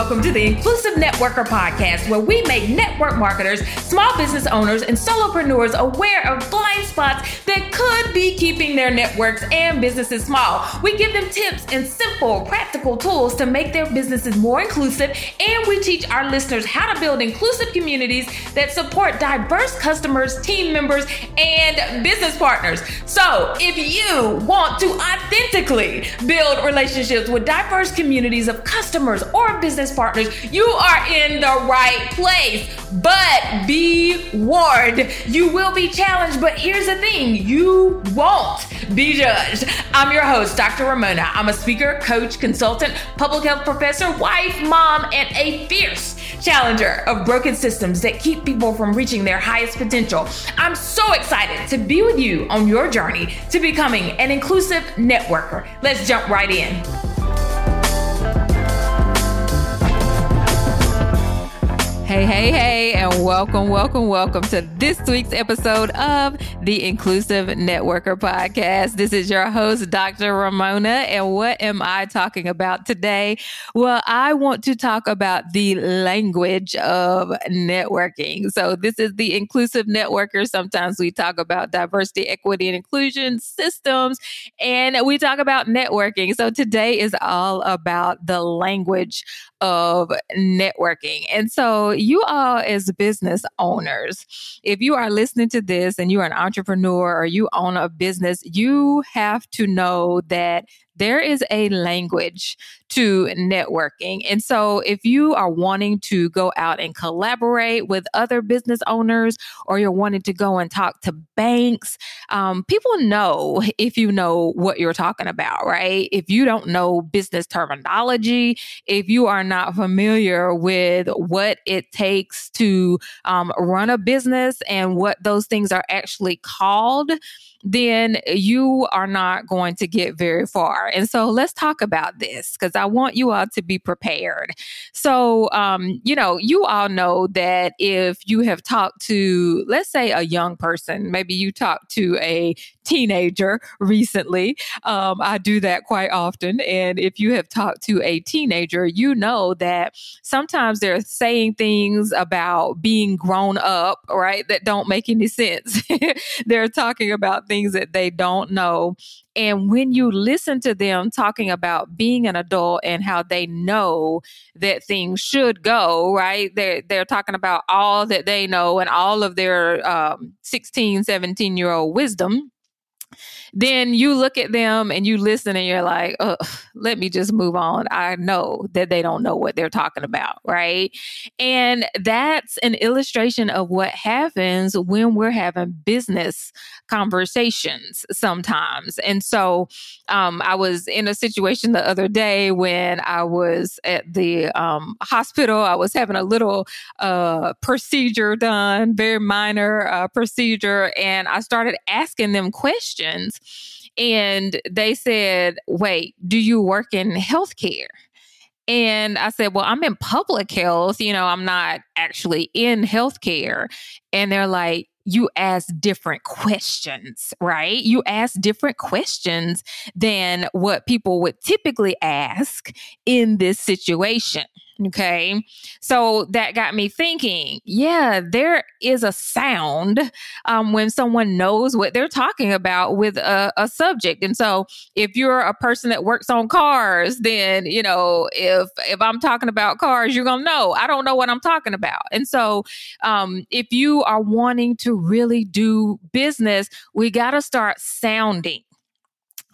welcome to the Inclusive Networker podcast, where we make network marketers, small business owners, and solopreneurs aware of blind spots that could be keeping their networks and businesses small. We give them tips and simple, practical tools to make their businesses more inclusive, and we teach our listeners how to build inclusive communities that support diverse customers, team members, and business partners. So, if you want to authentically build relationships with diverse communities of customers or business partners, you are in the right place. But be warned, you will be challenged. But here's the thing you won't be judged. I'm your host, Dr. Raymona. I'm a speaker, coach, consultant, public health professor, wife, mom, and a fierce challenger of broken systems that keep people from reaching their highest potential. I'm so excited to be with you on your journey to becoming an inclusive networker. Let's jump right in. Hey, hey, hey, and welcome, welcome, welcome to this week's episode of the Inclusive Networker Podcast. This is your host, Dr. Raymona. And what am I talking about today? Well, I want to talk about the language of networking. So, this is the Inclusive Networker. Sometimes we talk about diversity, equity, and inclusion systems, and we talk about networking. So, today is all about the language of networking. And so, you all, as business owners, if you are listening to this and you are an entrepreneur or you own a business, you have to know that there is a language to networking. And so if you are wanting to go out and collaborate with other business owners or you're wanting to go and talk to banks, um, people know if you know what you're talking about, right? If you don't know business terminology, if you are not familiar with what it takes to um, run a business and what those things are actually called, then you are not going to get very far. And so let's talk about this because I want you all to be prepared. So, um, you know, you all know that if you have talked to, let's say, a young person, maybe you talked to a teenager recently. Um, I do that quite often. And if you have talked to a teenager, you know that sometimes they're saying things about being grown up, right, that don't make any sense. they're talking about things that they don't know. And when you listen to them talking about being an adult and how they know that things should go, right? They're, they're talking about all that they know and all of their um, 16, 17 year old wisdom then you look at them and you listen and you're like, oh, let me just move on. I know that they don't know what they're talking about, right? And that's an illustration of what happens when we're having business conversations sometimes. And so um, I was in a situation the other day when I was at the um, hospital. I was having a little uh, procedure done, very minor uh, procedure, and I started asking them questions. And they said, Wait, do you work in healthcare? And I said, Well, I'm in public health. You know, I'm not actually in healthcare. And they're like, you ask different questions, right? You ask different questions than what people would typically ask in this situation. Okay. So that got me thinking, yeah, there is a sound um, when someone knows what they're talking about with a, a, subject. And so if you're a person that works on cars, then, you know, if, if I'm talking about cars, you're going to know, I don't know what I'm talking about. And so um, if you are wanting to really do business, we got to start sounding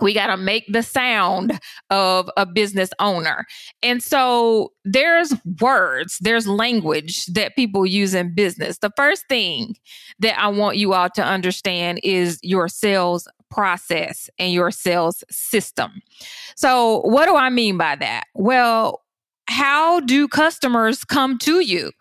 we got to make the sound of a business owner. And so there's words, there's language that people use in business. The first thing that I want you all to understand is your sales process and your sales system. So, what do I mean by that? Well, how do customers come to you?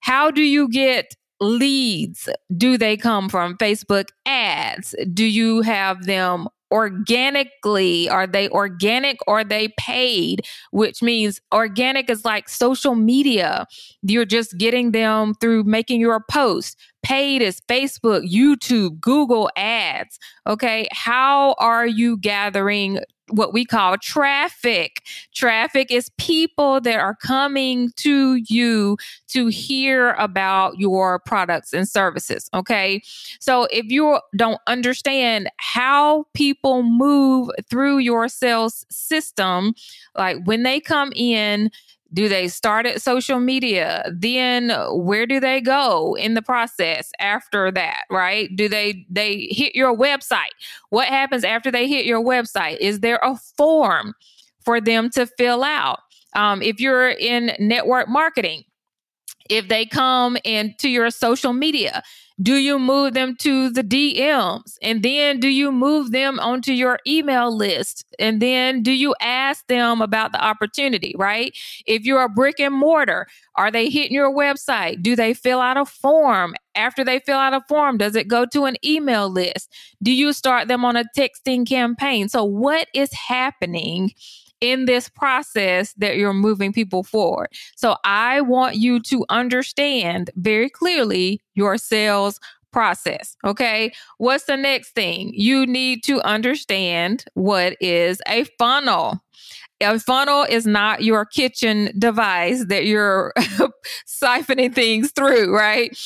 How do you get leads? Do they come from Facebook ads? Do you have them organically are they organic or they paid? Which means organic is like social media. You're just getting them through making your post. Paid is facebook youtube google ads. Okay how are you gathering what we call traffic. Traffic is people that are coming to you to hear about your products and services. Okay. So if you don't understand how people move through your sales system, like when they come in, do they start at social media? Then where do they go in the process after that, right? Do they they hit your website? What happens after they hit your website? Is there a form for them to fill out? Um, if you're in network marketing, if they come into your social media, do you move them to the DMs? And then do you move them onto your email list? And then do you ask them about the opportunity, right? If you're a brick and mortar, are they hitting your website? Do they fill out a form? After they fill out a form, does it go to an email list? Do you start them on a texting campaign? So, what is happening in this process that you're moving people forward. So I want you to understand very clearly your sales process. Okay. What's the next thing? You need to understand what is a funnel. A funnel is not your kitchen device that you're siphoning things through, right?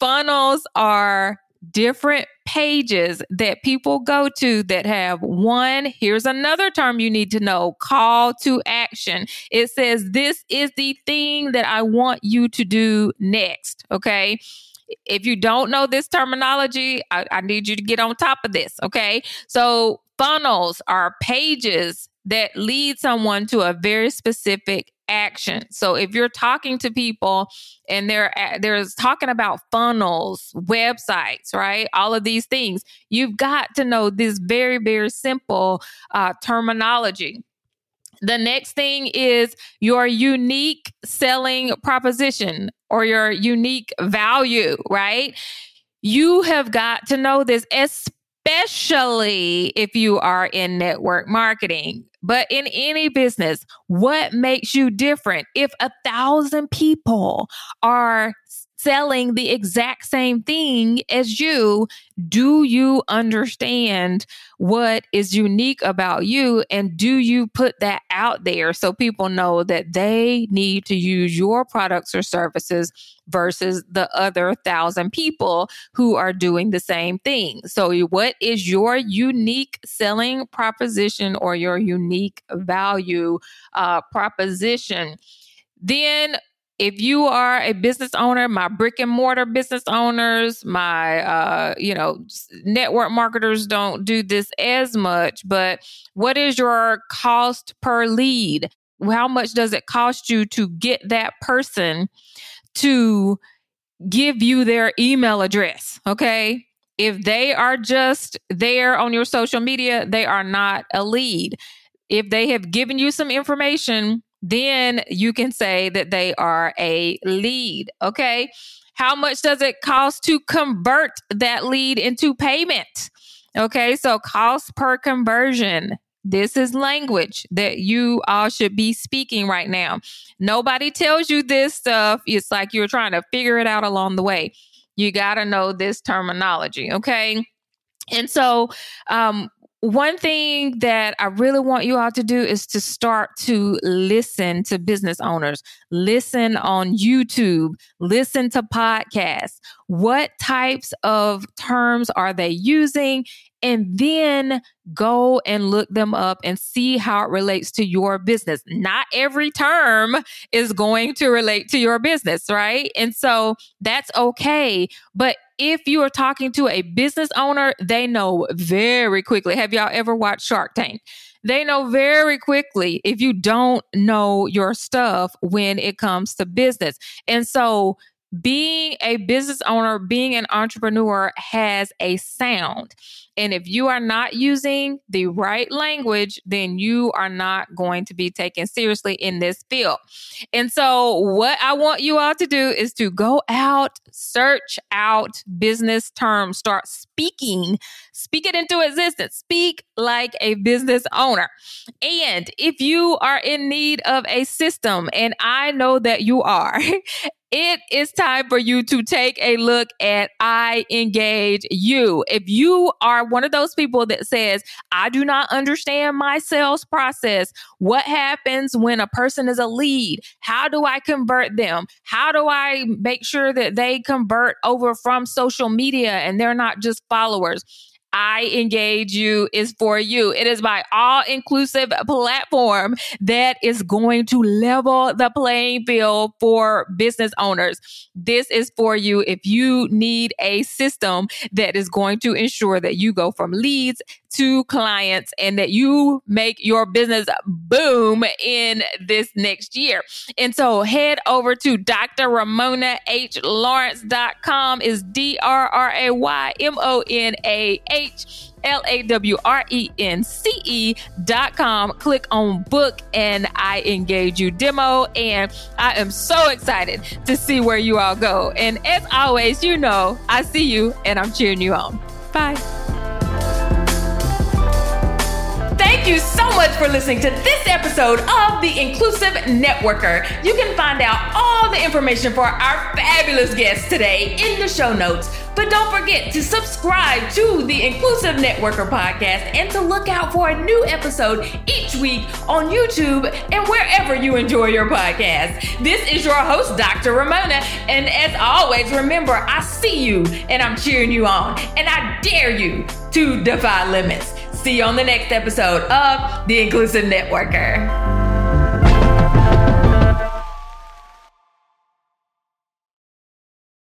Funnels are different pages that people go to that have one, here's another term you need to know call to action. It says, This is the thing that I want you to do next. Okay. If you don't know this terminology, I, I need you to get on top of this. Okay. So, funnels are pages that lead someone to a very specific action. So if you're talking to people and they're there's talking about funnels, websites, right? All of these things, you've got to know this very very simple uh, terminology. The next thing is your unique selling proposition or your unique value, right? You have got to know this, especially if you are in network marketing. But in any business, what makes you different? If a thousand people are selling the exact same thing as you, do you understand what is unique about you? And do you put that out there so people know that they need to use your products or services versus the other thousand people who are doing the same thing? So, what is your unique selling proposition or your unique value uh, proposition? Then if you are a business owner, my brick and mortar business owners, my uh, you know, network marketers don't do this as much, but what is your cost per lead? How much does it cost you to get that person to give you their email address? Okay? If they are just there on your social media, they are not a lead. If they have given you some information, then you can say that they are a lead. Okay. How much does it cost to convert that lead into payment? Okay. So cost per conversion. This is language that you all should be speaking right now. Nobody tells you this stuff. It's like you're trying to figure it out along the way. You got to know this terminology. Okay. And so, um, one thing that I really want you all to do is to start to listen to business owners, listen on YouTube, listen to podcasts. What types of terms are they using? And then go and look them up and see how it relates to your business. Not every term is going to relate to your business, right? And so that's okay. But if you are talking to a business owner, they know very quickly. Have y'all ever watched Shark Tank? They know very quickly if you don't know your stuff when it comes to business. And so being a business owner, being an entrepreneur has a sound. And if you are not using the right language, then you are not going to be taken seriously in this field. And so, what I want you all to do is to go out, search out business terms, start speaking, speak it into existence, speak like a business owner. And if you are in need of a system, and I know that you are, it is time for you to take a look at I Engage You. If you are one of those people that says, I do not understand my sales process, what happens when a person is a lead? How do I convert them? How do I make sure that they convert over from social media and they're not just followers? I Engage You is for you. It is my all inclusive platform that is going to level the playing field for business owners. This is for you if you need a system that is going to ensure that you go from leads to clients and that you make your business boom in this next year. And so head over to drraymonah.lawrence.com is D R R A Y M O N A H. L A W R E N C E dot com. Click on book and I engage you demo. And I am so excited to see where you all go. And as always, you know, I see you and I'm cheering you on. Bye. Thank you so much for listening to this episode of The Inclusive Networker. You can find out all the information for our fabulous guests today in the show notes. But don't forget to subscribe to the Inclusive Networker podcast and to look out for a new episode each week on YouTube and wherever you enjoy your podcast. This is your host, Dr. Raymona. And as always, remember, I see you and I'm cheering you on. And I dare you to defy limits. See you on the next episode of The Inclusive Networker.